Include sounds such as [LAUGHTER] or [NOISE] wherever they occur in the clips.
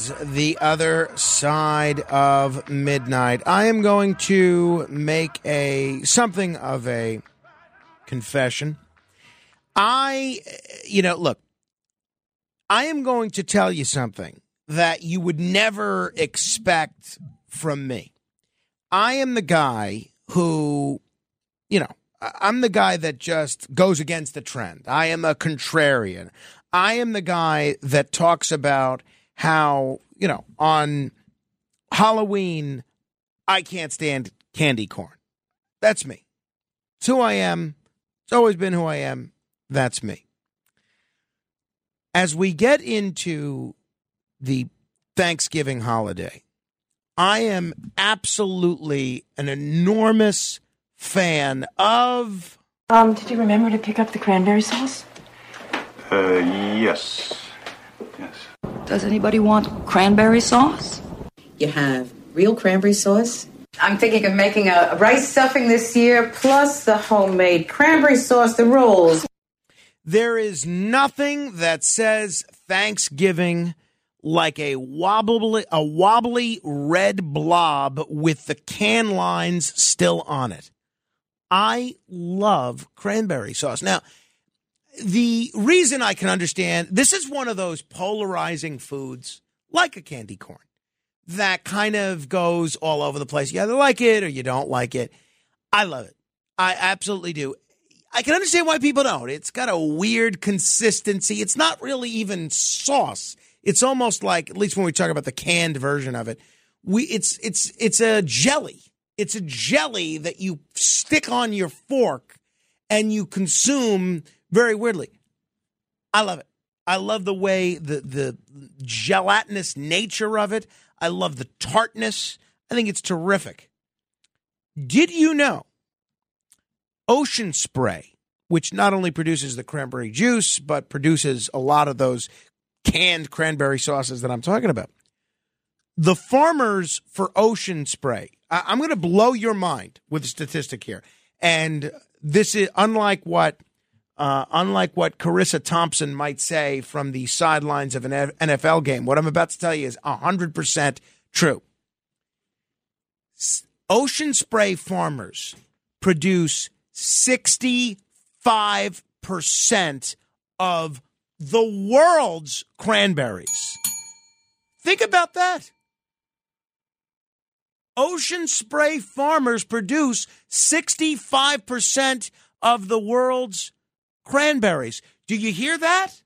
Is the other side of midnight. I am going to make a something of a confession. I, you know, look, I am going to tell you something that you would never expect from me. I am the guy who, you know, I'm the guy that just goes against the trend. I am a contrarian. I am the guy that talks about how, you know, on Halloween, I can't stand candy corn. That's me. It's who I am. It's always been who I am. That's me. As we get into the Thanksgiving holiday, I am absolutely an enormous fan of Um, did you remember to pick up the cranberry sauce? Uh, yes. Yes. Does anybody want cranberry sauce? You have real cranberry sauce. I'm thinking of making a, a rice stuffing this year, plus the homemade cranberry sauce, the rolls. There is nothing that says Thanksgiving like a wobbly a wobbly red blob with the can lines still on it. I love cranberry sauce. Now, the reason I can understand this is one of those polarizing foods like a candy corn that kind of goes all over the place. You either like it or you don't like it. I love it. I absolutely do. I can understand why people don't. It's got a weird consistency. It's not really even sauce. It's almost like, at least when we talk about the canned version of it, we it's it's it's a jelly. It's a jelly that you stick on your fork and you consume very weirdly. I love it. I love the way the the gelatinous nature of it. I love the tartness. I think it's terrific. Did you know Ocean Spray, which not only produces the cranberry juice, but produces a lot of those canned cranberry sauces that I'm talking about. The farmers for Ocean Spray, I- I'm going to blow your mind with a statistic here. And this is unlike what. Uh, unlike what Charissa Thompson might say from the sidelines of an NFL game, what I'm about to tell you is 100% true. Ocean Spray farmers produce 65% of the world's cranberries. Think about that. Ocean Spray farmers produce 65% of the world's cranberries. Do you hear that?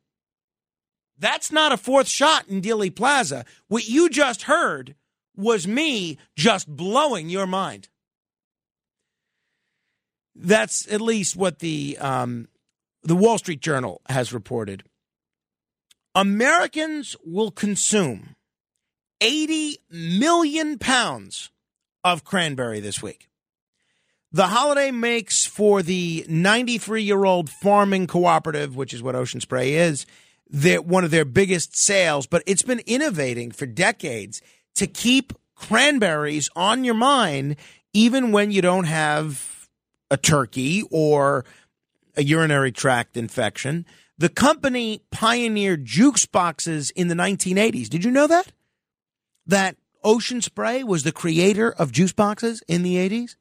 That's not a fourth shot in Dealey Plaza. What you just heard was me just blowing your mind. That's at least what the um, the Wall Street Journal has reported. Americans will consume 80 million pounds of cranberry this week. The holiday makes for the 93 year old farming cooperative, which is what Ocean Spray is, one of their biggest sales, but it's been innovating for decades to keep cranberries on your mind, even when you don't have a turkey or a urinary tract infection. The company pioneered juice boxes in the 1980s. Did you know that? That Ocean Spray was the creator of juice boxes in the 80s?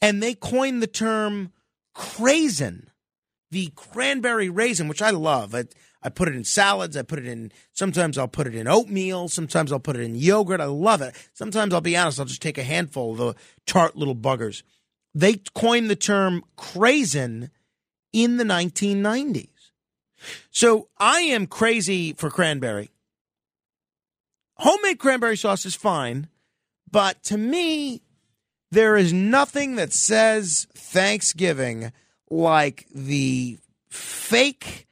And they coined the term craisin, the cranberry raisin, which I love. I, I put it in salads. I put it in, sometimes I'll put it in oatmeal. Sometimes I'll put it in yogurt. I love it. Sometimes I'll be honest, I'll just take a handful of the tart little buggers. They coined the term craisin in the 1990s. So I am crazy for cranberry. Homemade cranberry sauce is fine, but to me, there is nothing that says Thanksgiving like the fake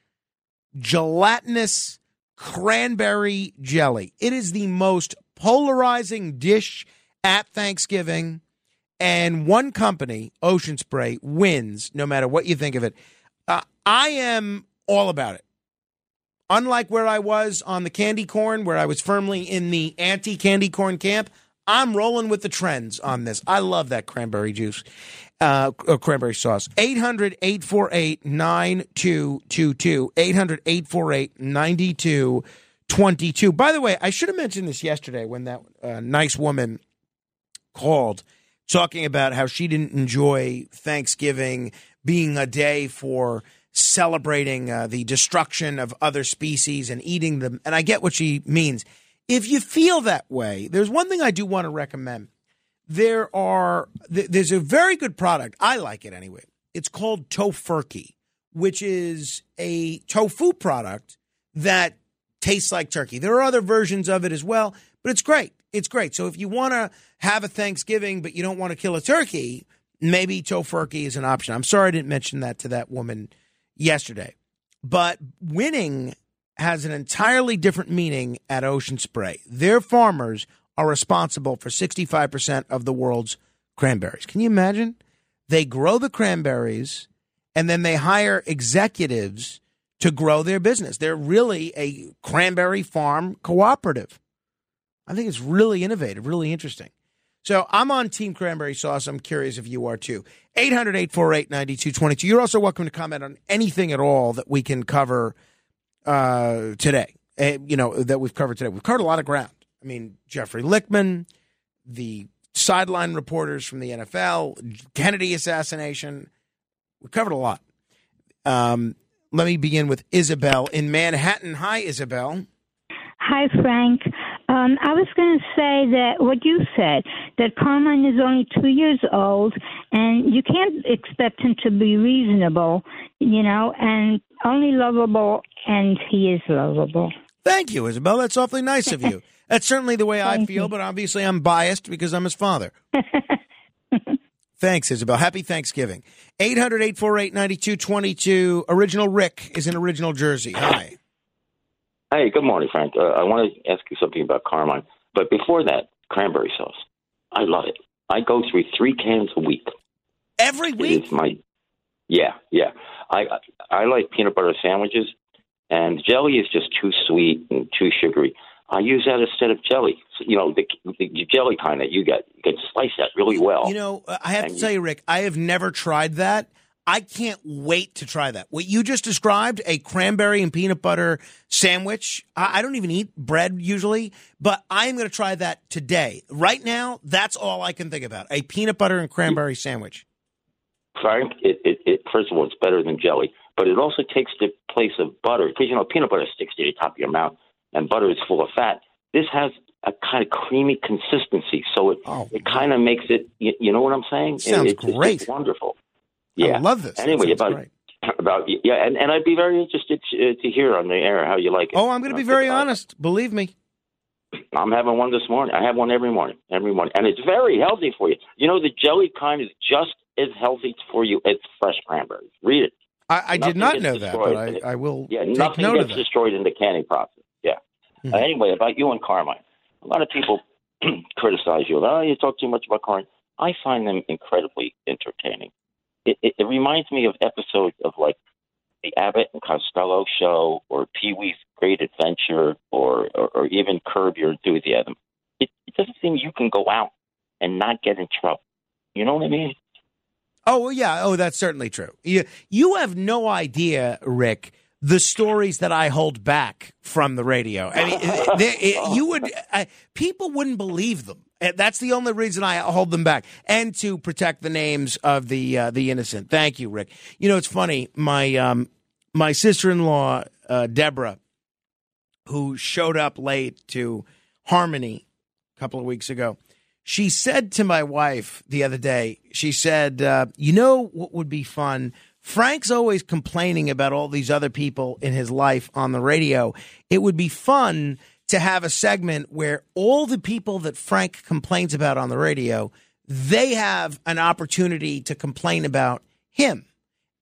gelatinous cranberry jelly. It is the most polarizing dish at Thanksgiving. And one company, Ocean Spray, wins no matter what you think of it. Uh, I am all about it. Unlike where I was on the candy corn, where I was firmly in the anti candy corn camp, I'm rolling with the trends on this. I love that cranberry juice, uh, cranberry sauce. 800 848 9222. 800 848 9222. By the way, I should have mentioned this yesterday when that uh, nice woman called talking about how she didn't enjoy Thanksgiving being a day for celebrating uh, the destruction of other species and eating them. And I get what she means. If you feel that way, there's one thing I do want to recommend. There are there's a very good product. I like it anyway. It's called Tofurky, which is a tofu product that tastes like turkey. There are other versions of it as well, but it's great. It's great. So if you want to have a Thanksgiving but you don't want to kill a turkey, maybe Tofurky is an option. I'm sorry I didn't mention that to that woman yesterday. But winning has an entirely different meaning at Ocean Spray. Their farmers are responsible for 65% of the world's cranberries. Can you imagine? They grow the cranberries and then they hire executives to grow their business. They're really a cranberry farm cooperative. I think it's really innovative, really interesting. So I'm on Team Cranberry Sauce. I'm curious if you are too. 800 848 9222. You're also welcome to comment on anything at all that we can cover uh, today, uh, you know, that we've covered today. We've covered a lot of ground. I mean, Jeffrey Lickman, the sideline reporters from the NFL, Kennedy assassination. We covered a lot. Um, let me begin with Isabel in Manhattan. Hi, Isabel. Hi, Frank. Um, I was going to say that what you said that Carmine is only two years old, and you can't expect him to be reasonable, you know, and only lovable, and he is lovable. Thank you, Isabel. That's awfully nice of you. [LAUGHS] That's certainly the way I feel, you. but obviously I'm biased because I'm his father. [LAUGHS] Thanks, Isabel. Happy Thanksgiving. 800 848 9222. Original Rick is in Original Jersey. Hi. Hey, good morning, Frank. Uh, I want to ask you something about Carmine. But before that, cranberry sauce. I love it. I go through three cans a week. Every week? It's my, yeah, yeah. I I like peanut butter sandwiches, and jelly is just too sweet and too sugary. I use that instead of jelly. So, you know, the, the, jelly kind that you get, you can slice that really well. You know, uh, I have and to tell you, Rick, I have never tried that. I can't wait to try that. What you just described, a cranberry and peanut butter sandwich. I, I don't even eat bread usually, but I am going to try that today. Right now, that's all I can think about a peanut butter and cranberry sandwich. Frank, it, it, it, first of all, it's better than jelly, but it also takes the place of butter because, you know, peanut butter sticks to the top of your mouth and butter is full of fat. This has a kind of creamy consistency, so it oh, it kind of makes it. You, you, know what I'm saying? Sounds it, great. It's wonderful. Yeah, I love this. Anyway, about great. [CLEARS THROAT] about yeah, and, and I'd be very interested to, uh, to hear on the air how you like it. Oh, I'm going to be very honest. Believe me. I'm having one this morning. I have one every morning, every morning, and it's very healthy for you. You know, the jelly kind is just as healthy for you as fresh cranberries. Read it. I, I did not know that, but I, I, will. Yeah, nothing gets destroyed in the canning process. Yeah. Mm-hmm. Uh, anyway, about you and Carmine, a lot of people [CLEARS THROAT] criticize you. Oh, you talk too much about Carmine. I find them incredibly entertaining it, it, it reminds me of episodes of like the Abbott and Costello show or Pee Wee's Great Adventure or, or, or even Curb Your Enthusiasm. It, it doesn't seem you can go out and not get in trouble. You know what I mean? Oh yeah. Oh, that's certainly true. You you have no idea, Rick, the stories that I hold back from the radio. I mean, they, it, you would people wouldn't believe them. That's the only reason I hold them back, and to protect the names of the uh, the innocent. Thank you, Rick. You know, it's funny. My um, my sister in law, uh, Deborah, who showed up late to Harmony a couple of weeks ago, she said to my wife the other day, she said, uh, You know what would be fun? Frank's always complaining about all these other people in his life on the radio. It would be fun to have a segment where all the people that Frank complains about on the radio, they have an opportunity to complain about him.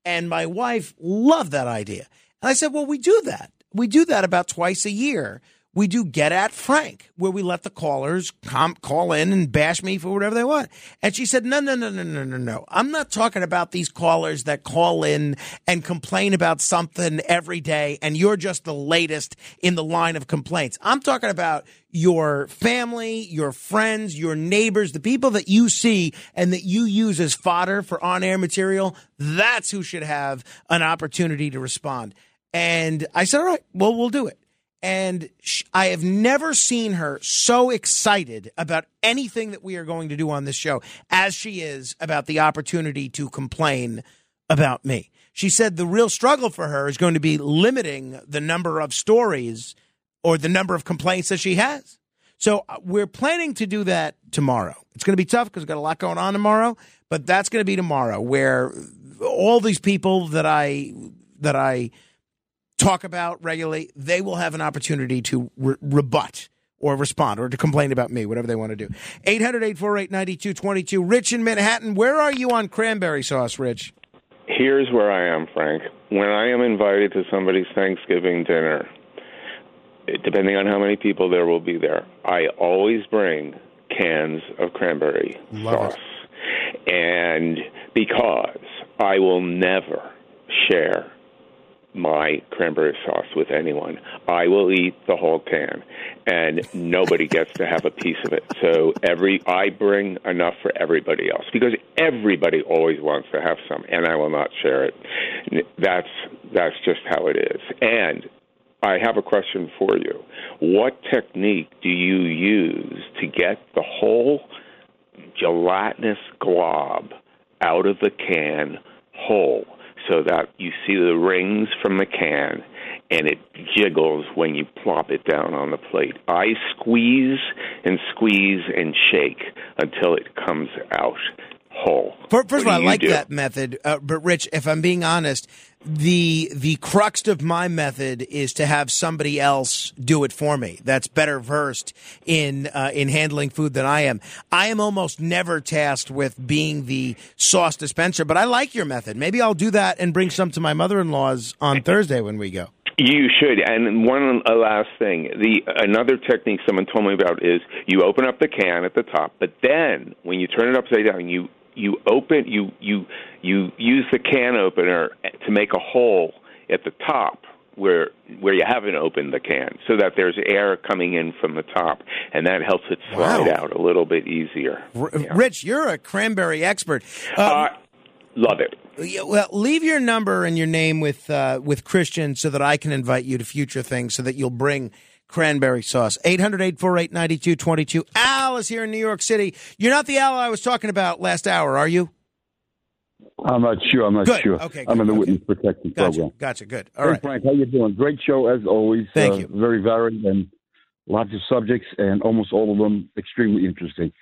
And my wife loved that idea. And I said, Well, we do that. We do that about twice a year. We do Get at Frank, where we let the callers call in and bash me for whatever they want. And she said, No, no, no, no, no, no, no. I'm not talking about these callers that call in and complain about something every day, and you're just the latest in the line of complaints. I'm talking about your family, your friends, your neighbors, the people that you see and that you use as fodder for on air material. That's who should have an opportunity to respond. And I said, All right, well, we'll do it. And sh- I have never seen her so excited about anything that we are going to do on this show as she is about the opportunity to complain about me. She said the real struggle for her is going to be limiting the number of stories or the number of complaints that she has. So uh, we're planning to do that tomorrow. It's going to be tough because we've got a lot going on tomorrow, but that's going to be tomorrow where all these people that I that I talk about regularly, they will have an opportunity to re- rebut or respond or to complain about me, whatever they want to do. 800 848 9222. Rich in Manhattan, where are you on cranberry sauce, Rich? Here's where I am, Frank. When I am invited to somebody's Thanksgiving dinner, depending on how many people there will be there, I always bring cans of cranberry Love sauce. And because I will never share my cranberry sauce with anyone. I will eat the whole can, and nobody [LAUGHS] gets to have a piece of it. So every I bring enough for everybody else because everybody always wants to have some, and I will not share it. That's that's just how it is. And I have a question for you. What technique do you use to get the whole gelatinous glob out of the can whole? So that you see the rings from the can and it jiggles when you plop it down on the plate. I squeeze and squeeze and shake until it comes out whole. First, of all, I like do? that method, uh, but Rich, if I'm being honest, the the crux of my method is to have somebody else do it for me. That's better versed in uh, in handling food than I am. I am almost never tasked with being the sauce dispenser, but I like your method. Maybe I'll do that and bring some to my mother-in-law's on Thursday when we go. You should. And one last thing, the another technique someone told me about is you open up the can at the top, but then when you turn it upside down, you you open you you you use the can opener to make a hole at the top where where you haven't opened the can so that there's air coming in from the top and that helps it slide Wow. out a little bit easier. R- Rich, you're a cranberry expert. Uh, love it. Yeah, well, leave your number and your name with uh, with Christian so that I can invite you to future things so that you'll bring cranberry sauce. 800-848-9222. Al is here in New York City. You're not the Al I was talking about last hour, are you? I'm not sure. I'm not Good. sure. Okay, I'm in the witness protection Gotcha. program. Gotcha. Good. All hey, right. Frank, how you doing? Great show as always. Thank Uh, you. Very varied and lots of subjects, and almost all of them extremely interesting.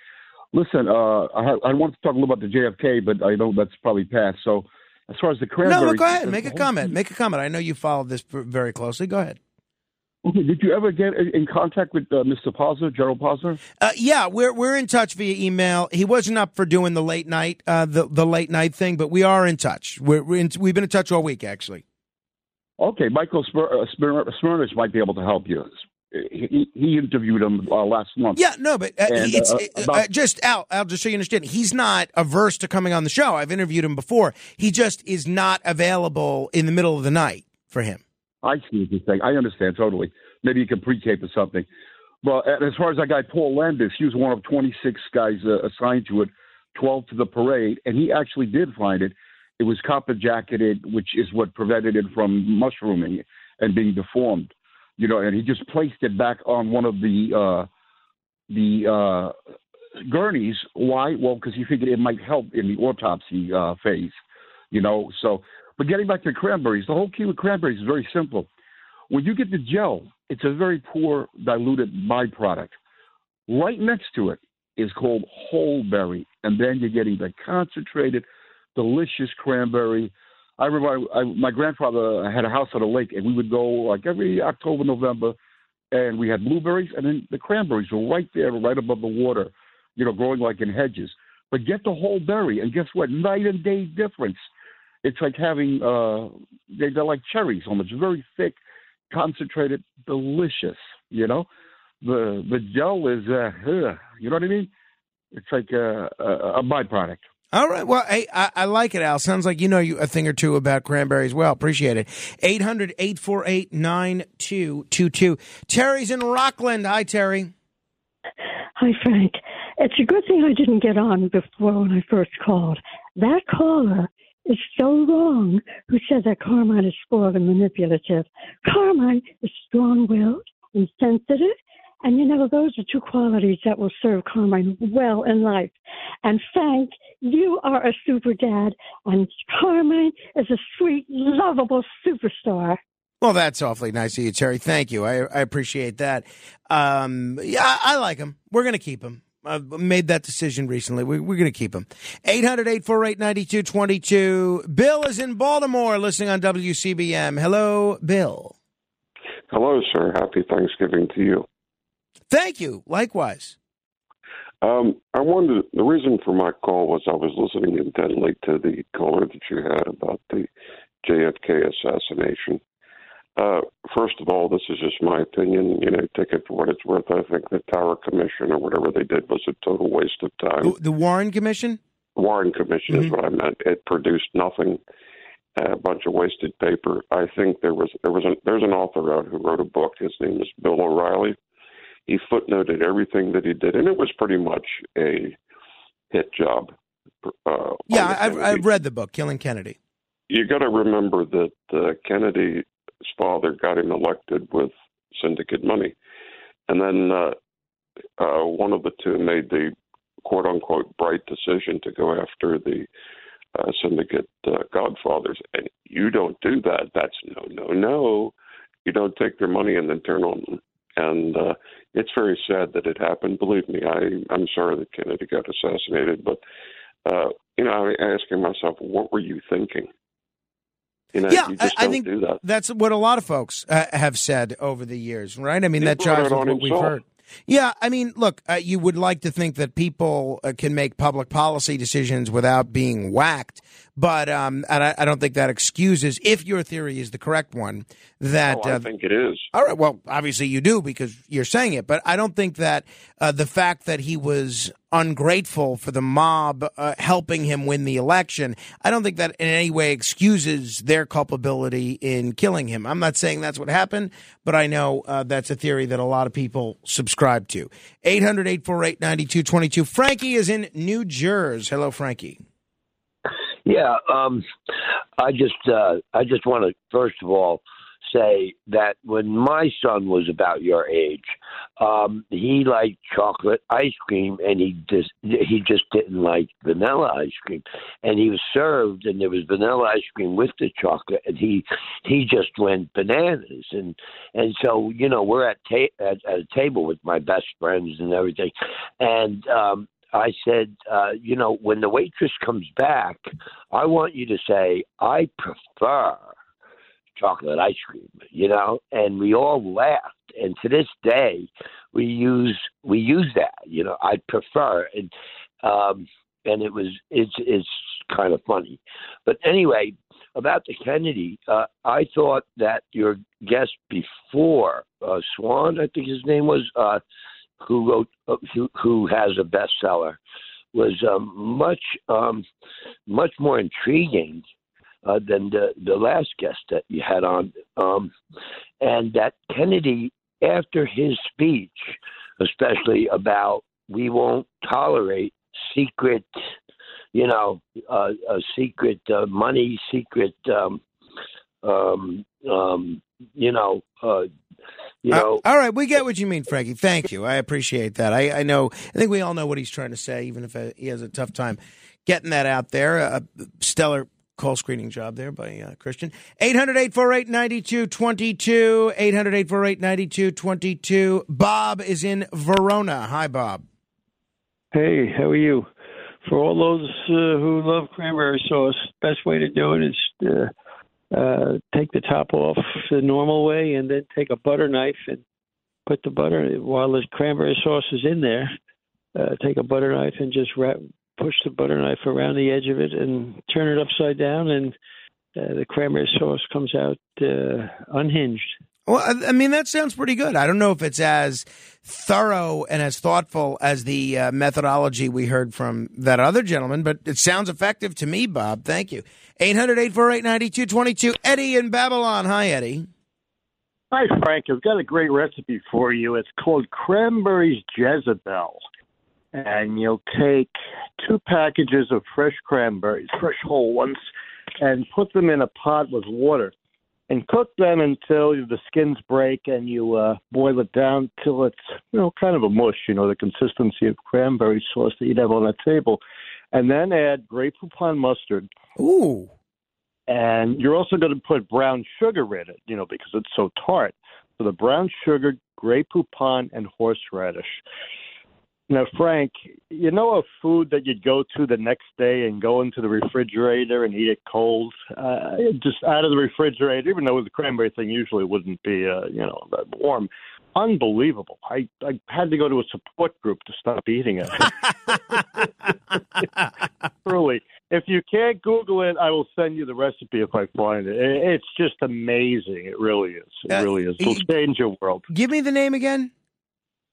Listen, uh, I, I want to talk a little about the JFK, but I know that's probably past. So, as far as the cranberry, No, no, go ahead. Make a comment. Make a comment. I know you followed this very closely. Go ahead. Okay, did you ever get in contact with uh, Mr. Posner, Gerald Posner? Uh, yeah, we're we're in touch via email. He wasn't up for doing the late night uh, the the late night thing, but we are in touch. We're, we're in, we've been in touch all week actually. Okay, Michael Smir- uh, Smir- Smirnish might be able to help you. He, he interviewed him uh, last month. Yeah, no, but uh, And, it's uh, uh, about- just Al. Al, just so you understand, he's not averse to coming on the show. I've interviewed him before. He just is not available in the middle of the night for him. I see you're saying. I understand totally. Maybe you can pre-tape or something. And as far as that guy Paul Landis, he was one of 26 guys uh, assigned to it. 12 to the parade, and he actually did find it. It was copper jacketed, which is what prevented it from mushrooming and being deformed. You know, and he just placed it back on one of the uh, the uh, gurneys. Why? Well, because he figured it might help in the autopsy uh, phase. You know, so. But getting back to cranberries, the whole key with cranberries is very simple. When you get the gel, it's a very poor diluted byproduct. Right next to it is called whole berry, and then you're getting the concentrated, delicious cranberry. I remember I, my grandfather had a house on a lake, and we would go like every October, November, and we had blueberries, and then the cranberries were right there, right above the water, you know, growing like in hedges. But get the whole berry, and guess what? Night and day difference. It's like having uh, they, they're like cherries, almost very thick, concentrated, delicious. You know, the the gel is, uh, ugh, you know what I mean? It's like a, a, a byproduct. All right. Well, hey, I, I, like it, Al. Sounds like you know a thing or two about cranberries. Well, appreciate it. 800 848 9222. Terry's in Rockland. Hi, Terry. Hi, Frank. It's a good thing I didn't get on before when I first called. That caller is so wrong who says that Carmine is spoiled and manipulative. Carmine is strong willed and sensitive and you know, those are two qualities that will serve Carmine well in life. And Frank, you are a super dad, and Carmine is a sweet, lovable superstar. Well, that's awfully nice of you, Terry. Thank you. I, I appreciate that. Um, yeah, I, I like him. We're going to keep him. I've made that decision recently. We, are going to keep him. 800 848 9222. Bill is in Baltimore listening on WCBM. Hello, Bill. Hello, sir. Happy Thanksgiving to you. Thank you. Likewise. Um, I wanted the reason for my call was I was listening intently to the caller that you had about the JFK assassination. Uh, first of all, this is just my opinion. You know, take it for what it's worth. I think the Tower Commission or whatever they did was a total waste of time. The, the Warren Commission. Warren Commission mm-hmm. is what I meant. It produced nothing, a bunch of wasted paper. I think there was there was a, there's an author out who wrote a book. His name is Bill O'Reilly he footnoted everything that he did, and it was pretty much a hit job. Uh, yeah, I've, I've read the book, Killing Kennedy. You got to remember that uh, Kennedy's father got him elected with syndicate money, and then uh, uh, one of the two made the quote unquote bright decision to go after the uh, syndicate uh, godfathers. And you don't do that. That's no, no, no. You don't take their money and then turn on them. And uh, it's very sad that it happened. Believe me, I, I'm sorry that Kennedy got assassinated, but uh, you know, I'm asking myself, what were you thinking? You know, yeah, you I, I, think that. that's what a lot of folks uh, have said over the years, right? I mean, he that jives with what himself. we've heard. Yeah, I mean, look, uh, you would like to think that people uh, can make public policy decisions without being whacked, but um, and I, I, don't think that excuses, if your theory is the correct one, that oh, I uh, think it is. All right, well, obviously you do because you're saying it, but I don't think that uh, the fact that he was ungrateful for the mob uh, helping him win the election. I don't think that in any way excuses their culpability in killing him. I'm not saying that's what happened, but I know uh, that's a theory that a lot of people subscribe to. 800 848 9222. Frankie is in New Jersey. Hello, Frankie. Yeah, um, I just uh, I just want to first of all say that when my son was about your age, um, he liked chocolate ice cream, and he just he just didn't like vanilla ice cream. And he was served, and there was vanilla ice cream with the chocolate, and he he just went bananas. And and so you know we're at ta- at, at a table with my best friends and everything, and um, I said, uh, you know, when the waitress comes back, I want you to say, I prefer chocolate ice cream, you know, and we all laughed. And to this day, we use we use that, you know. I prefer and um, and it was it's it's kind of funny, but anyway, about the Kennedy, uh, I thought that your guest before uh, Swan, I think his name was, uh, who wrote uh, who, who has a bestseller, was um, much um, much more intriguing uh, than the, the last guest that you had on. Um, and that Kennedy, after his speech, especially about we won't tolerate secret you know, uh, a secret uh, money, secret, um, um, um, you know, uh, you Uh, know. all right, we get what you mean, Frankie. Thank you. I appreciate that. I, I know. I think we all know what he's trying to say, even if uh, he has a tough time getting that out there. A stellar call screening job there by uh, Christian. 800 848 9222. 800 848 9222. Bob is in Verona. Hi, Bob. Hey, how are you? For all those uh, who love cranberry sauce, best way to do it is uh, uh, take the top off the normal way, and then take a butter knife and put the butter while the cranberry sauce is in there. Uh, take a butter knife and just wrap, push the butter knife around the edge of it and turn it upside down, and uh, the cranberry sauce comes out uh, unhinged. Well, I, mean, that sounds pretty good. I don't know if it's as thorough and as thoughtful as the uh, methodology we heard from that other gentleman, but it sounds effective to me, Bob. Thank you. 800 848 9222. Eddie in Babylon. Hi, Eddie. Hi, Frank. I've got a great recipe for you. It's called Cranberries Jezebel. And you'll take two packages of fresh cranberries, fresh whole ones, and put them in a pot with water. And cook them until the skins break and you uh, boil it down till it's, you know, kind of a mush, you know, the consistency of cranberry sauce that you'd have on a table. And then add Grey Poupon mustard. Ooh. And you're also going to put brown sugar in it, you know, because it's so tart. So the brown sugar, Grey Poupon, and horseradish. Now, Frank, you know a food that you'd go to the next day and go into the refrigerator and eat it cold, uh, just out of the refrigerator, even though the cranberry thing usually wouldn't be, uh, you know, that warm. Unbelievable! I I had to go to a support group to stop eating it. [LAUGHS] [LAUGHS] Truly, if you can't Google it, I will send you the recipe if I find it. It- It's just amazing. It really is. It Uh, really is. It'll change your world. Give me the name again.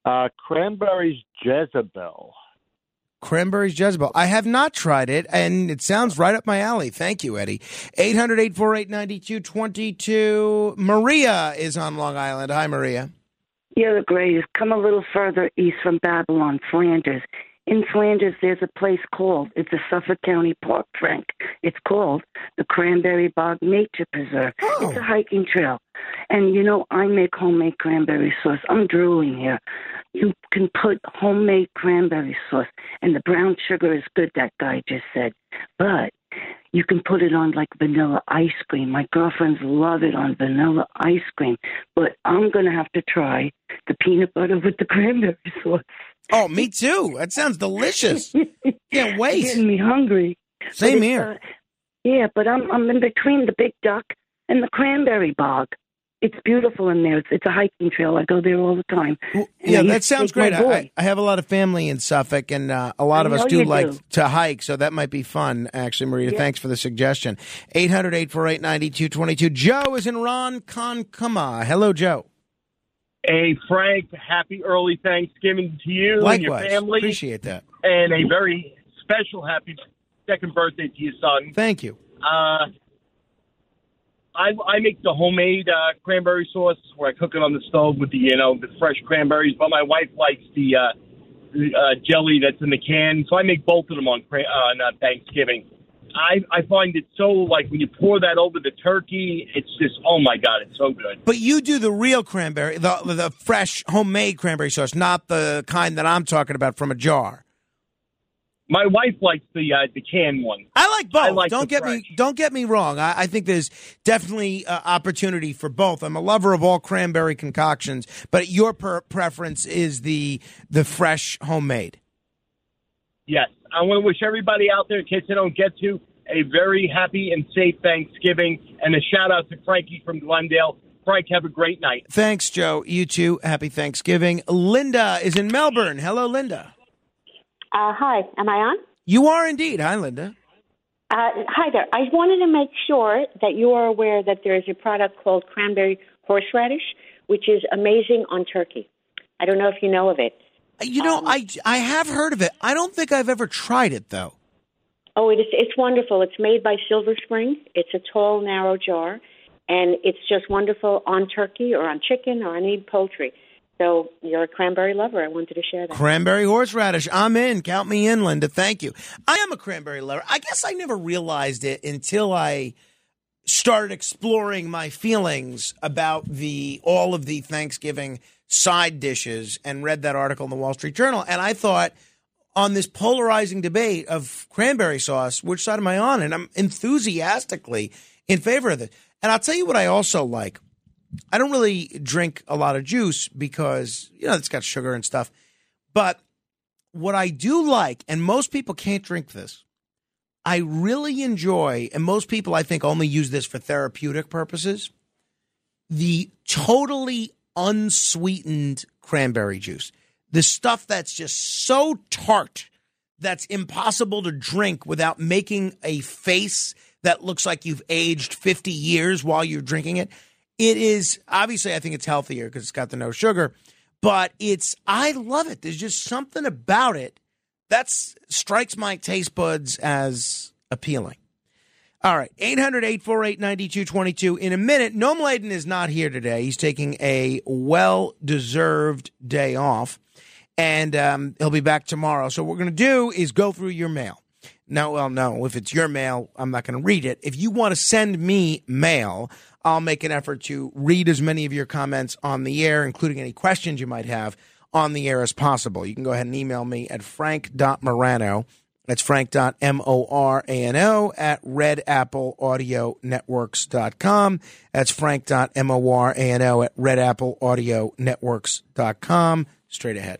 Uh, cranberries Jezebel. Cranberries Jezebel. I have not tried it, and it sounds right up my alley. Thank you, Eddie. 800 848 9222. Maria is on Long Island. Hi, Maria. You're the greatest. Come a little further east from Babylon, Flanders. In Flanders, there's a place called, it's a Suffolk County park, Frank. It's called the Cranberry Bog Nature Preserve. Oh. It's a hiking trail. And you know, I make homemade cranberry sauce. I'm drooling here. You can put homemade cranberry sauce, and the brown sugar is good, that guy just said. But you can put it on like vanilla ice cream. My girlfriends love it on vanilla ice cream. But I'm going to have to try the peanut butter with the cranberry [LAUGHS] sauce. Oh, me too. That sounds delicious. Can't [LAUGHS] wait. Getting me hungry. Same here. uh, yeah, but I'm I'm in between the big duck and the cranberry bog. It's beautiful in there. It's, it's a hiking trail. I go there all the time. And I Yeah, that sounds great. I. I- I have a lot of family in Suffolk, and uh, a lot I of us do like do. to hike, so that might be fun, actually, Maria. Yeah. Thanks for the suggestion. 800 848 9222. Joe is in Ron Ronkonkoma. Hello, Joe. Hey, Frank, happy early Thanksgiving to you and Likewise. your family. Appreciate that. And a very special happy second birthday to your son. Thank you. Uh, I, I make the homemade uh, cranberry sauce where I cook it on the stove with the you know the fresh cranberries, but my wife likes the uh, uh, jelly that's in the can, so I make both of them on cra- on uh, Thanksgiving. I I find it so like when you pour that over the turkey, it's just oh my god, it's so good. But you do the real cranberry, the, the fresh homemade cranberry sauce, not the kind that I'm talking about from a jar. My wife likes the uh, the canned one. I like both. I like don't get me don't get me wrong. I, I think there's definitely uh, opportunity for both. I'm a lover of all cranberry concoctions, but your per- preference is the the fresh homemade. Yes, I want to wish everybody out there, in case they don't get to, a very happy and safe Thanksgiving, and a shout out to Frankie from Glendale. Frank, have a great night. Thanks, Joe. You too. Happy Thanksgiving. Linda is in Melbourne. Hello, Linda. Uh, hi, am I on? You are indeed. Hi, Linda. Uh, hi there. I wanted to make sure that you are aware that there is a product called cranberry horseradish, which is amazing on turkey. I don't know if you know of it. You know, I I have heard of it. I don't think I've ever tried it though. Oh, it is, it's wonderful. It's made by Silver Spring. It's a tall, narrow jar, and it's just wonderful on turkey or on chicken or any poultry. So you're a cranberry lover. I wanted to share that. Cranberry horseradish. I'm in. Count me in, Linda. Thank you. I am a cranberry lover. I guess I never realized it until I started exploring my feelings about the all of the Thanksgiving side dishes and read that article in the Wall Street Journal. And I thought on this polarizing debate of cranberry sauce, which side am I on? And I'm enthusiastically in favor of it. And I'll tell you what I also like. I don't really drink a lot of juice because, you know, it's got sugar and stuff. But what I do like, and most people can't drink this, I really enjoy, and most people I think only use this for therapeutic purposes, the totally unsweetened cranberry juice. The stuff that's just so tart that's impossible to drink without making a face that looks like you've aged 50 years while you're drinking it. It is obviously, I think it's healthier because it's got the no sugar, but it's, I love it. There's just something about it that strikes my taste buds as appealing. All right, 800 848 9222. In a minute, Noam Laden is not here today. He's taking a well deserved day off, and um, he'll be back tomorrow. So, what we're going to do is go through your mail. No, well, no, if it's your mail, I'm not going to read it. If you want to send me mail, I'll make an effort to read as many of your comments on the air, including any questions you might have on the air as possible. You can go ahead and email me at frank.morano. That's frank.morano at redappleaudionetworks.com. That's frank.morano at redappleaudionetworks.com. Straight ahead.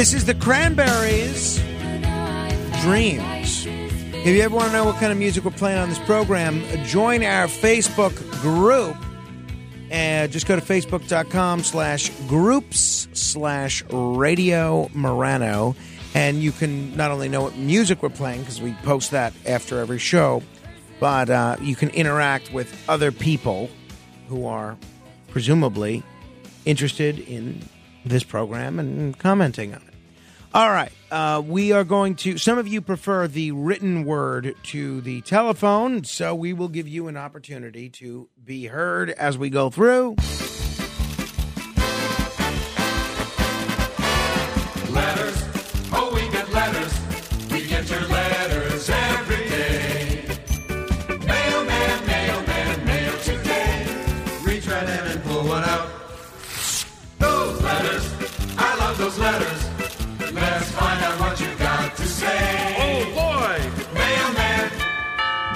This is the Cranberries Dreams. If you ever want to know what kind of music we're playing on this program, join our Facebook group. And just go to facebook.com slash groups slash radio Morano. And you can not only know what music we're playing, because we post that after every show, but uh, you can interact with other people who are presumably interested in this program and commenting on it. All right. Uh, we are going to, some of you prefer the written word to the telephone, so we will give you an opportunity to be heard as we go through. Letters, oh, we get letters. We get your letters every day. Mailman, mailman, mail today. Reach right in and pull one out. Those letters, I love those letters. Oh boy! Mailman,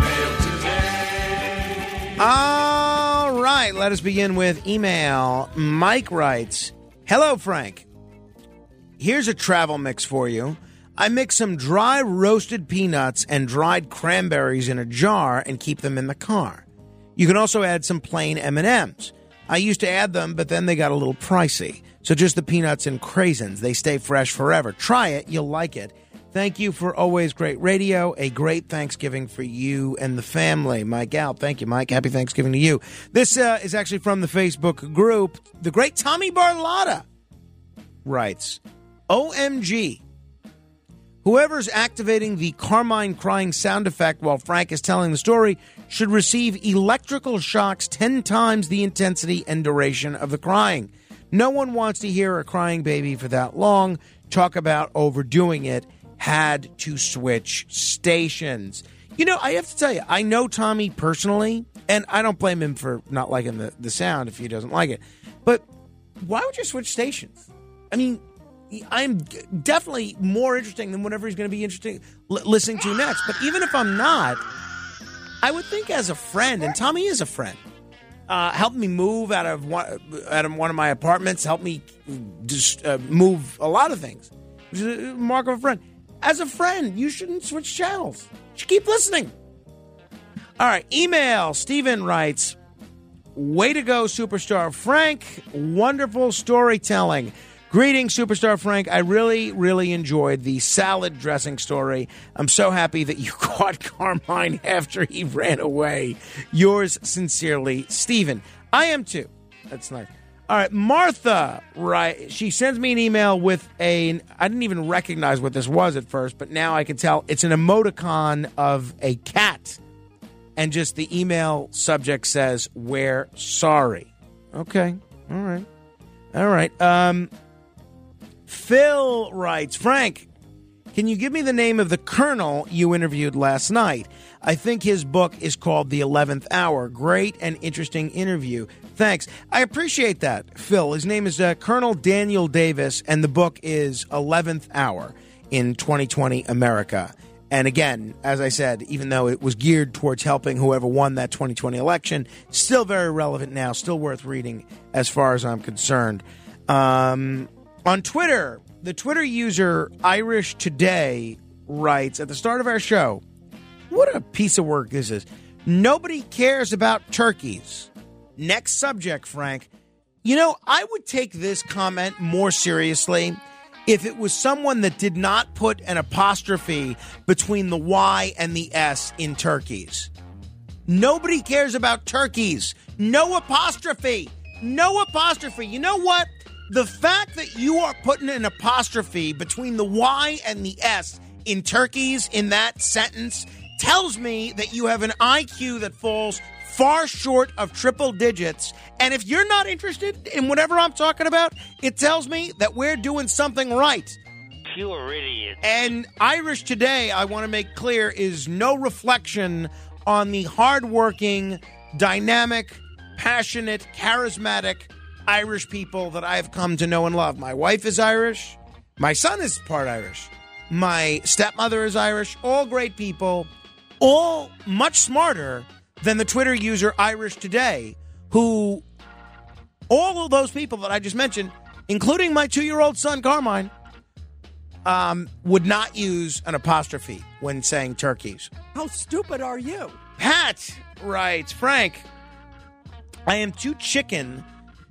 mail today. All right. Let us begin with email. Mike writes Hello, Frank. Here's a travel mix for you. I mix some dry roasted peanuts and dried cranberries in a jar and keep them in the car. You can also add some plain M&Ms. I used to add them, but then they got a little pricey. So just the peanuts and craisins. They stay fresh forever. Try it, you'll like it. Thank you for always great radio. A great Thanksgiving for you and the family. Mike out. Thank you, Mike. Happy Thanksgiving to you. This uh, is actually from the Facebook group. The great Tommy Barlotta writes OMG. Whoever's activating the Carmine crying sound effect while Frank is telling the story should receive electrical shocks 10 times the intensity and duration of the crying. No one wants to hear a crying baby for that long. Talk about overdoing it. Had to switch stations. You know, I have to tell you, I know Tommy personally, and I don't blame him for not liking the, the sound if he doesn't like it. But why would you switch stations? I mean, I'm definitely more interesting than whatever he's going to be interesting li- listening to next. But even if I'm not, I would think as a friend, and Tommy is a friend, uh, help me move out of one out of one of my apartments. Help me just uh, move a lot of things. A mark of a friend. As a friend, you shouldn't switch channels. You should keep listening. All right, email. Steven writes, Way to go, superstar Frank. Wonderful storytelling. Greetings, superstar Frank. I really, really enjoyed the salad dressing story. I'm so happy that you [LAUGHS] caught Carmine after he ran away. Yours sincerely, Stephen. I am too. That's nice. All right, Martha, right? She sends me an email with a. I didn't even recognize what this was at first, but now I can tell it's an emoticon of a cat. And just the email subject says, We're sorry. Okay. All right. All right. Um, Phil writes, Frank, can you give me the name of the colonel you interviewed last night? I think his book is called The 11th Hour. Great and interesting interview. Thanks. I appreciate that, Phil. His name is uh, Colonel Daniel Davis, and the book is 11th Hour in 2020 America. And again, as I said, even though it was geared towards helping whoever won that 2020 election, still very relevant now, still worth reading as far as I'm concerned. Um, on Twitter, the Twitter user Irish Today writes at the start of our show, What a piece of work this is. Nobody cares about turkeys. Next subject, Frank. You know, I would take this comment more seriously if it was someone that did not put an apostrophe between the Y and the S in turkeys. Nobody cares about turkeys. No apostrophe. No apostrophe. You know what? The fact that you are putting an apostrophe between the Y and the S in turkeys in that sentence tells me that you have an IQ that falls far short of triple digits. And if you're not interested in whatever I'm talking about, it tells me that we're doing something right. Pure idiot. And Irish Today, I want to make clear, is no reflection on the hardworking, dynamic, passionate, charismatic Irish people that I've come to know and love. My wife is Irish. My son is part Irish. My stepmother is Irish. All great people, all much smarter than the Twitter user Irish Today, who all of those people that I just mentioned, including my two year old son Carmine, um, would not use an apostrophe when saying turkeys. How stupid are you? Pat writes, Frank, I am too chicken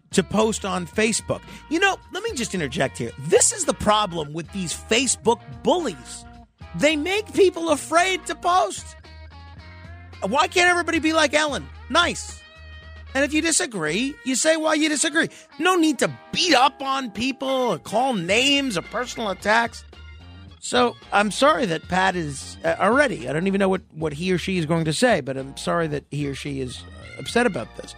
to post on Facebook. You know, let me just interject here. This is the problem with these Facebook bullies. They make people afraid to post. Why can't everybody be like Ellen? Nice. And if you disagree, you say why you disagree. No need to beat up on people or call names or personal attacks. So I'm sorry that Pat is uh, already. I don't even know what, what he or she is going to say, but I'm sorry that he or she is upset about this.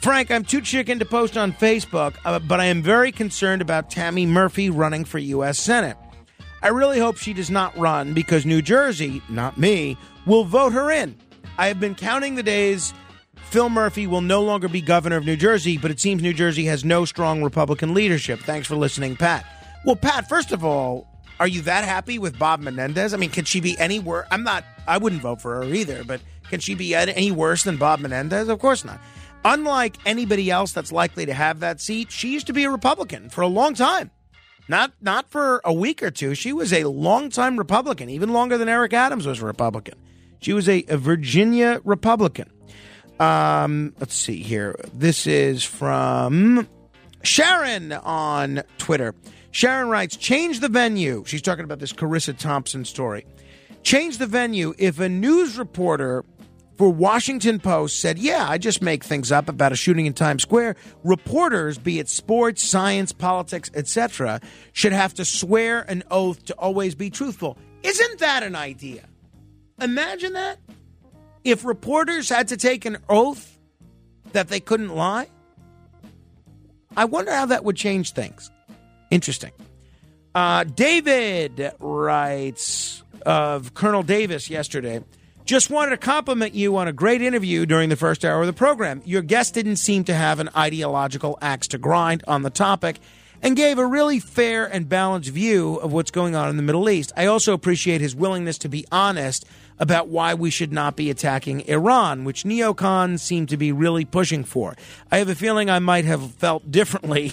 Frank, I'm too chicken to post on Facebook, uh, but I am very concerned about Tammy Murphy running for U.S. Senate. I really hope she does not run because New Jersey, not me, will vote her in. I have been counting the days Phil Murphy will no longer be governor of New Jersey, but it seems New Jersey has no strong Republican leadership. Thanks for listening, Pat. Well, Pat, first of all, are you that happy with Bob Menendez? I mean, can she be any worse? I'm not, I wouldn't vote for her either, but can she be any worse than Bob Menendez? Of course not. Unlike anybody else that's likely to have that seat, she used to be a Republican for a long time. Not not for a week or two. She was a longtime Republican, even longer than Eric Adams was a Republican. She was a, a Virginia Republican. Um, let's see here. This is from Sharon on Twitter. Sharon writes, change the venue. She's talking about this Charissa Thompson story. Change the venue. If a news reporter for Washington Post said, "Yeah, I just make things up about a shooting in Times Square." Reporters, be it sports, science, politics, etc., should have to swear an oath to always be truthful. Isn't that an idea? Imagine that. If reporters had to take an oath that they couldn't lie, I wonder how that would change things. Interesting. Uh, David writes of Colonel Davis yesterday. Just wanted to compliment you on a great interview during the first hour of the program. Your guest didn't seem to have an ideological axe to grind on the topic and gave a really fair and balanced view of what's going on in the Middle East. I also appreciate his willingness to be honest about why we should not be attacking Iran, which neocons seem to be really pushing for. I have a feeling I might have felt differently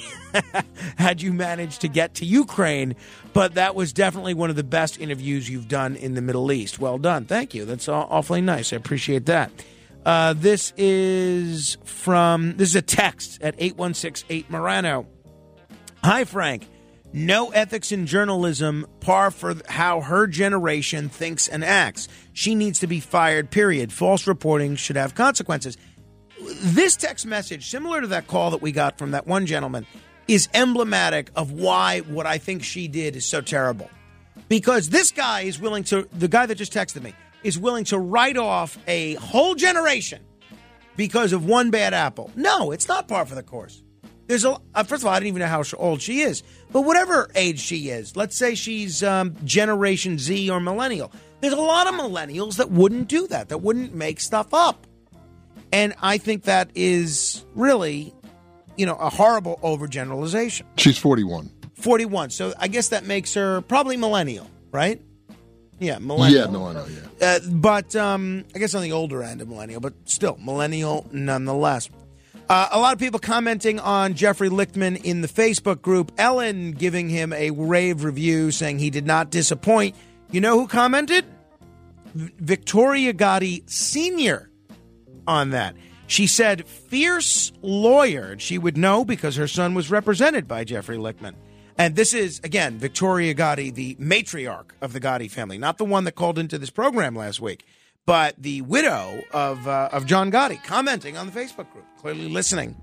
[LAUGHS] had you managed to get to Ukraine, but that was definitely one of the best interviews you've done in the Middle East. Well done. Thank you. That's awfully nice. I appreciate that. Uh, this is from, this is a text at 8168 Morano. Hi, Frank. No ethics in journalism, par for how her generation thinks and acts. She needs to be fired, period. False reporting should have consequences. This text message, similar to that call that we got from that one gentleman, is emblematic of why what I think she did is so terrible. Because this guy is willing to, the guy that just texted me, is willing to write off a whole generation because of one bad apple. No, it's not par for the course. There's a uh, first of all, I don't even know how old she is, but whatever age she is, let's say she's um, Generation Z or millennial. There's a lot of millennials that wouldn't do that, that wouldn't make stuff up, and I think that is really, you know, a horrible overgeneralization. She's 41. 41, so I guess that makes her probably millennial, right? Yeah, millennial. Yeah, millennial. Yeah. Uh, but um, I guess on the older end of millennial, but still millennial nonetheless. Uh, a lot of people commenting on Jeffrey Lichtman in the Facebook group. Ellen giving him a rave review saying he did not disappoint. You know who commented? Victoria Gotti Sr. on that. She said, fierce lawyer. She would know because her son was represented by Jeffrey Lichtman. And this is, again, Victoria Gotti, the matriarch of the Gotti family, not the one that called into this program last week but the widow of uh, of John Gotti commenting on the Facebook group, clearly listening.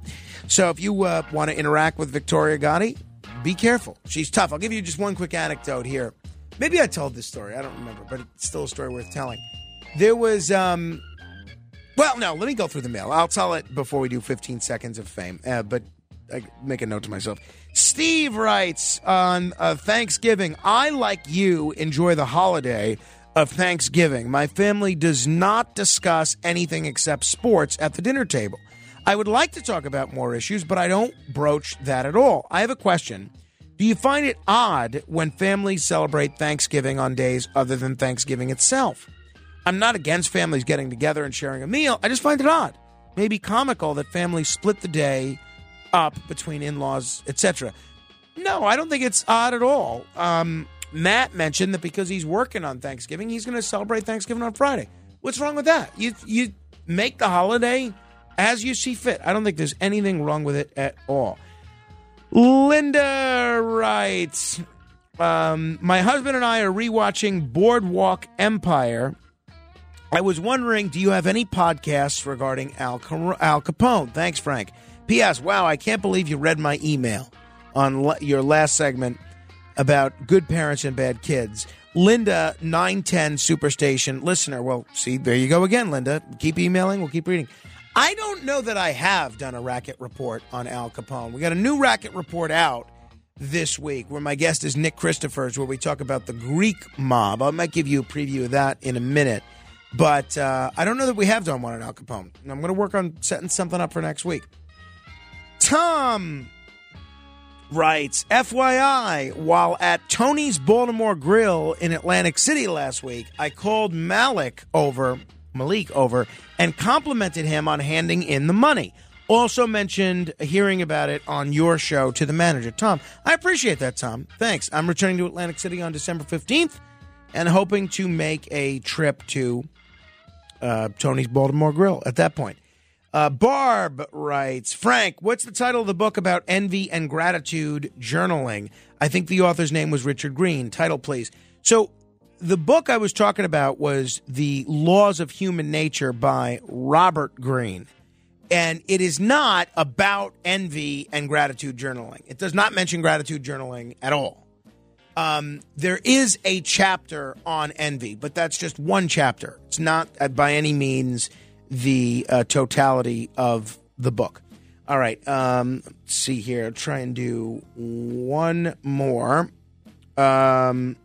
So if you uh, want to interact with Victoria Gotti, be careful. She's tough. I'll give you just one quick anecdote here. Maybe I told this story. I don't remember, but it's still a story worth telling. There was, um, well, no. Let me go through the mail. I'll tell it before we do 15 seconds of fame. Uh, but I make a note to myself. Steve writes on uh, Thanksgiving, I like you enjoy the holiday of Thanksgiving. My family does not discuss anything except sports at the dinner table. I would like to talk about more issues, but I don't broach that at all. I have a question. Do you find it odd when families celebrate Thanksgiving on days other than Thanksgiving itself? I'm not against families getting together and sharing a meal. I just find it odd, maybe comical that families split the day up between in-laws, etc. No, I don't think it's odd at all. Um, Matt mentioned that because he's working on Thanksgiving, he's going to celebrate Thanksgiving on Friday. What's wrong with that? You you make the holiday as you see fit. I don't think there's anything wrong with it at all. Linda writes, um, my husband and I are rewatching Boardwalk Empire. I was wondering, do you have any podcasts regarding Al, Al Capone? Thanks, Frank. P.S. Wow, I can't believe you read my email on your last segment about good parents and bad kids. Linda, 910 Superstation listener. Well, see, there you go again, Linda. Keep emailing, we'll keep reading. I don't know that I have done a racket report on Al Capone. We got a new racket report out this week where my guest is Nick Christophers, where we talk about the Greek mob. I might give you a preview of that in a minute. But uh, I don't know that we have done one on Al Capone. I'm going to work on setting something up for next week. Tom writes FYI, while at Tony's Baltimore Grill in Atlantic City last week, I called Malik over, Malik over, and complimented him on handing in the money. Also mentioned hearing about it on your show to the manager. Tom, I appreciate that, Tom. Thanks. I'm returning to Atlantic City on December 15th and hoping to make a trip to uh, Tony's Baltimore Grill at that point. Uh, Barb writes Frank, what's the title of the book about envy and gratitude journaling? I think the author's name was Richard Green. Title, please. So, the book I was talking about was The Laws of Human Nature by Robert Greene. And it is not about envy and gratitude journaling. It does not mention gratitude journaling at all. Um, there is a chapter on envy, but that's just one chapter. It's not uh, by any means the uh, totality of the book. All right, um, let's see here. I'll try and do one more. Um,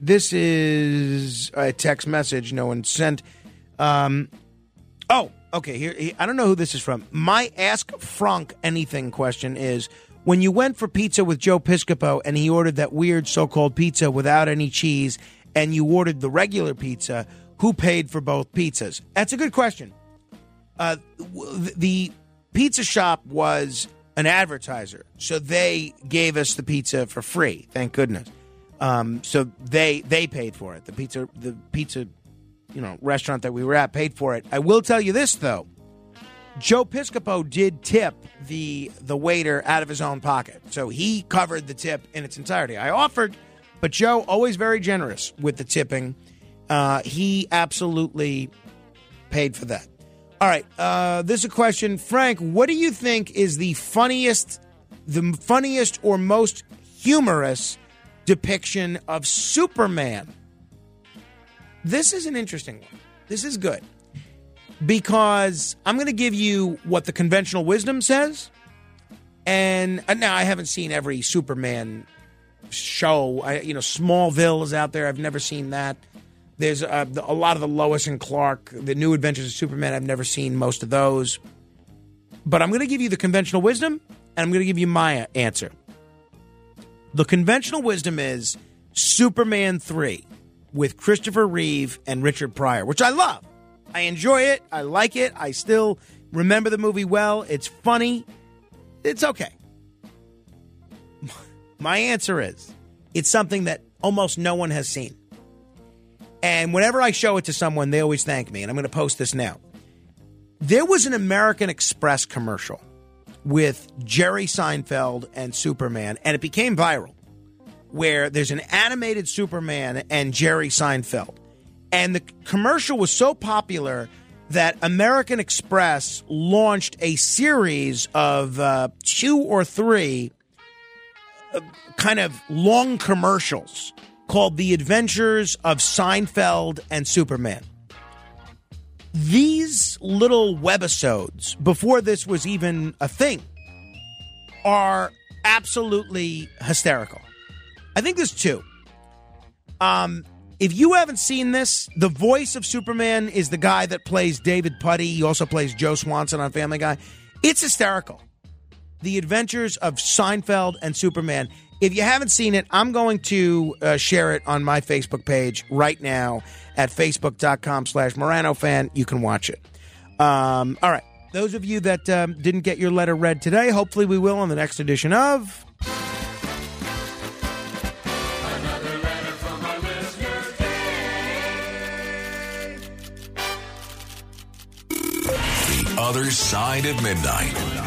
this is a text message no one sent. Um, oh, okay. Here, I don't know who this is from. My Ask Frank Anything question is when you went for pizza with Joe Piscopo and he ordered that weird so called pizza without any cheese and you ordered the regular pizza, who paid for both pizzas? That's a good question. Uh, the pizza shop was an advertiser, so they gave us the pizza for free. Thank goodness. Um, so they they paid for it. The pizza the pizza you know restaurant that we were at paid for it. I will tell you this though. Joe Piscopo did tip the the waiter out of his own pocket, so he covered the tip in its entirety. I offered, but Joe always very generous with the tipping. Uh, he absolutely paid for that. All right, uh, this is a question, Frank. What do you think is the funniest, the funniest or most humorous depiction of Superman? This is an interesting one. This is good because I'm going to give you what the conventional wisdom says. And uh, now I haven't seen every Superman show. I, you know, Smallville is out there. I've never seen that. There's uh, a lot of the Lois and Clark, the New Adventures of Superman. I've never seen most of those. But I'm going to give you the conventional wisdom, and I'm going to give you my answer. The conventional wisdom is Superman 3 with Christopher Reeve and Richard Pryor, which I love. I enjoy it. I like it. I still remember the movie well. It's funny. It's okay. [LAUGHS] My answer is it's something that almost no one has seen. And whenever I show it to someone, they always thank me. And I'm going to post this now. There was an American Express commercial with Jerry Seinfeld and Superman, and it became viral where there's an animated Superman and Jerry Seinfeld. And the commercial was so popular that American Express launched a series of uh, two or three uh, kind of long commercials called The Adventures of Seinfeld and Superman. These little webisodes, before this was even a thing, are absolutely hysterical. I think there's two. Um, if you haven't seen this, the voice of Superman is the guy that plays David Puddy. He also plays Joe Swanson on Family Guy. It's hysterical. The Adventures of Seinfeld and Superman. If you haven't seen it, I'm going to uh, share it on my Facebook page right now at facebook.com slash Morano fan. You can watch it. Um, all right. Those of you that um, didn't get your letter read today, hopefully we will on the next edition of. The other side of midnight.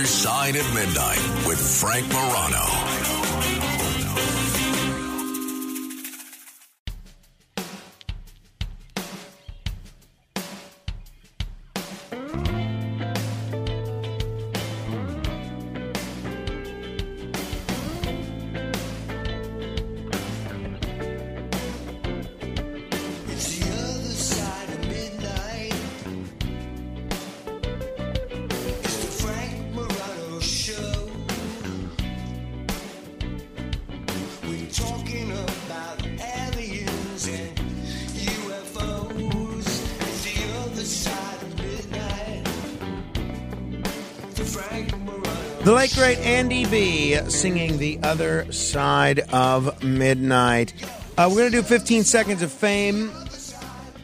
Other side of midnight with Frank Morano. Great Andy B singing The Other Side of Midnight. Uh, we're going to do 15 seconds of fame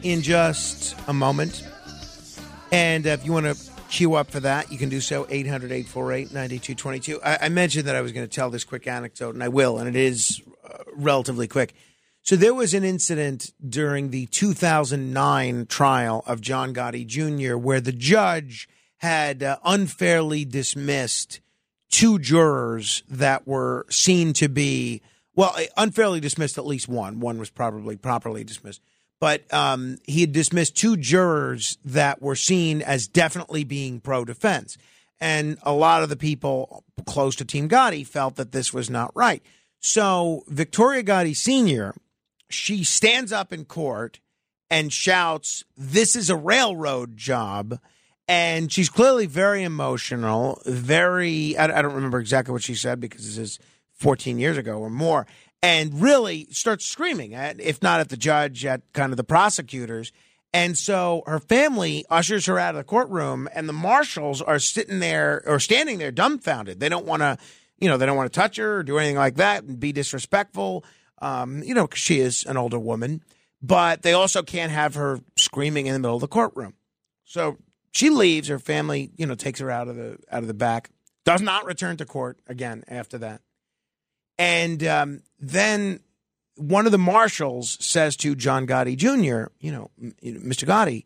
in just a moment. And uh, if you want to queue up for that, you can do so 800 848 9222. I mentioned that I was going to tell this quick anecdote, and I will, and it is uh, relatively quick. So there was an incident during the 2009 trial of John Gotti Jr. where the judge had uh, unfairly dismissed two jurors that were seen to be Well, uh, unfairly dismissed at least one. One was probably properly dismissed. But um, he had dismissed two jurors that were seen as definitely being pro defense. And a lot of the people close to Team Gotti felt that this was not right. So Victoria Gotti Sr., she stands up in court and shouts, This is a railroad job. And she's clearly very emotional, very, I, I don't remember exactly what she said because this is 14 years ago or more, and really starts screaming, at, if not at the judge, at kind of the prosecutors. And so her family ushers her out of the courtroom, and the marshals are sitting there or standing there dumbfounded. They don't want to, you know, they don't want to touch her or do anything like that and be disrespectful, um, you know, she is an older woman. But they also can't have her screaming in the middle of the courtroom. So she leaves. Her family, you know, takes her out of the out of the back. Does not return to court again after that. And um, then one of the marshals says to John Gotti Jr., you know, Mr. Gotti,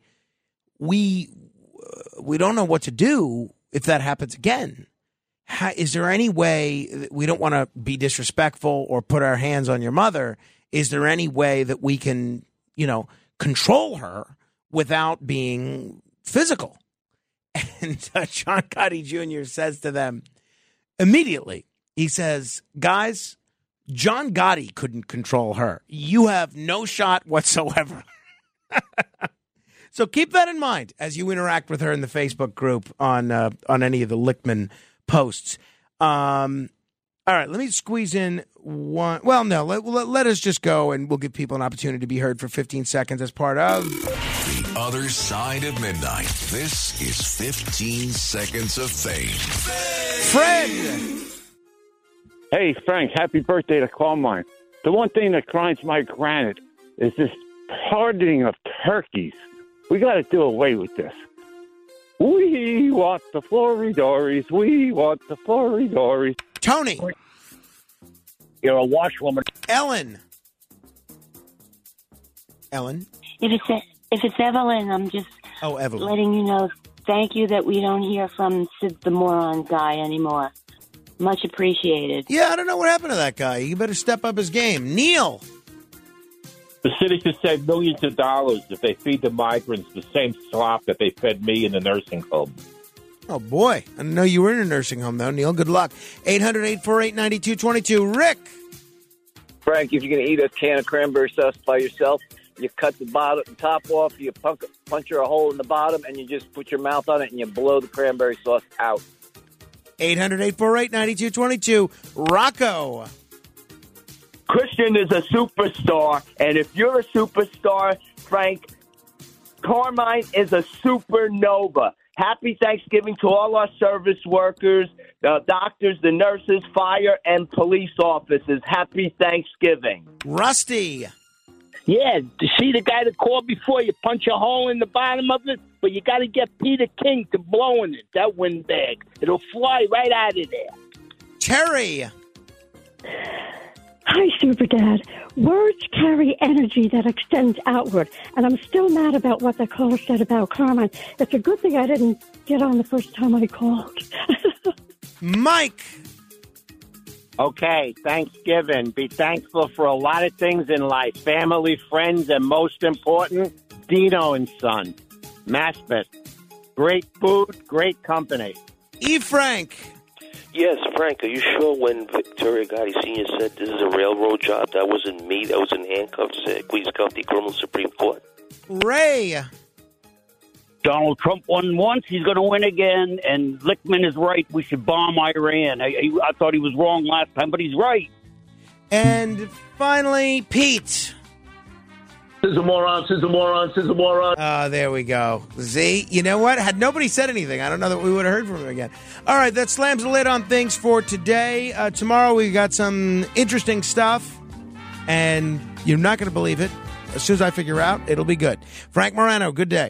we uh, we don't know what to do if that happens again. How, is there any way we don't want to be disrespectful or put our hands on your mother? Is there any way that we can, you know, control her without being physical? And [LAUGHS] uh, John Gotti Jr. says to them immediately, he says, guys, John Gotti couldn't control her. You have no shot whatsoever. [LAUGHS] so keep that in mind as you interact with her in the Facebook group on uh, on any of the Lichtman posts. Um, all right, let me squeeze in one. Well, no, let, let, let us just go and we'll give people an opportunity to be heard for 15 seconds as part of. The other side of midnight. This is 15 seconds of fame. Fred! Hey, Frank, happy birthday to Carmine. The one thing that grinds my granite is this pardoning of turkeys. We got to do away with this. We want the Floridories. We want the Floridories. Tony. You're a washwoman. Ellen. Ellen. If it's if it's Evelyn, I'm just Oh, Evelyn. letting you know. Thank you that we don't hear from Sid the moron guy anymore. Much appreciated. Yeah, I don't know what happened to that guy. You better step up his game. Neil. The city could save millions of dollars if they feed the migrants the same slop that they fed me in the nursing home. Oh, boy. I know you were in a nursing home, though, Neil. Good luck. 800 848 9222. Rick. Frank, if you're going to eat a can of cranberry sauce by yourself, you cut the bottom top off, you punk, puncture a hole in the bottom, and you just put your mouth on it and you blow the cranberry sauce out. 800 848 9222. Rocco. Christian is a superstar, and if you're a superstar, Frank, Carmine is a supernova. Happy Thanksgiving to all our service workers, the doctors, the nurses, fire, and police officers. Happy Thanksgiving. Rusty. Yeah, to see the guy that called before, you punch a hole in the bottom of it, but you got to get Peter King to blow in it, that windbag. It'll fly right out of there. Terry. Hi, Super Dad. Words carry energy that extends outward, and I'm still mad about what the caller said about Carmen. It's a good thing I didn't get on the first time I called. [LAUGHS] Mike. Okay, Thanksgiving. Be thankful for a lot of things in life family, friends, and most important, Dino and Son. Maspeth. Great food, great company. E. Frank. Yes, Frank, are you sure when Victoria Gotti Sr. said this is a railroad job, that wasn't me, that was in handcuffs at Queens County Criminal Supreme Court? Ray. Donald Trump won once, he's going to win again, and Lichtman is right. We should bomb Iran. I, I, I thought he was wrong last time, but he's right. And finally, Pete. This is a moron, this is a moron, this is a moron. Uh, there we go. Z, you know what? Had nobody said anything, I don't know that we would have heard from him again. All right, that slams the lid on things for today. Uh, tomorrow we got some interesting stuff, and you're not going to believe it. As soon as I figure out, it'll be good. Frank Morano, good day.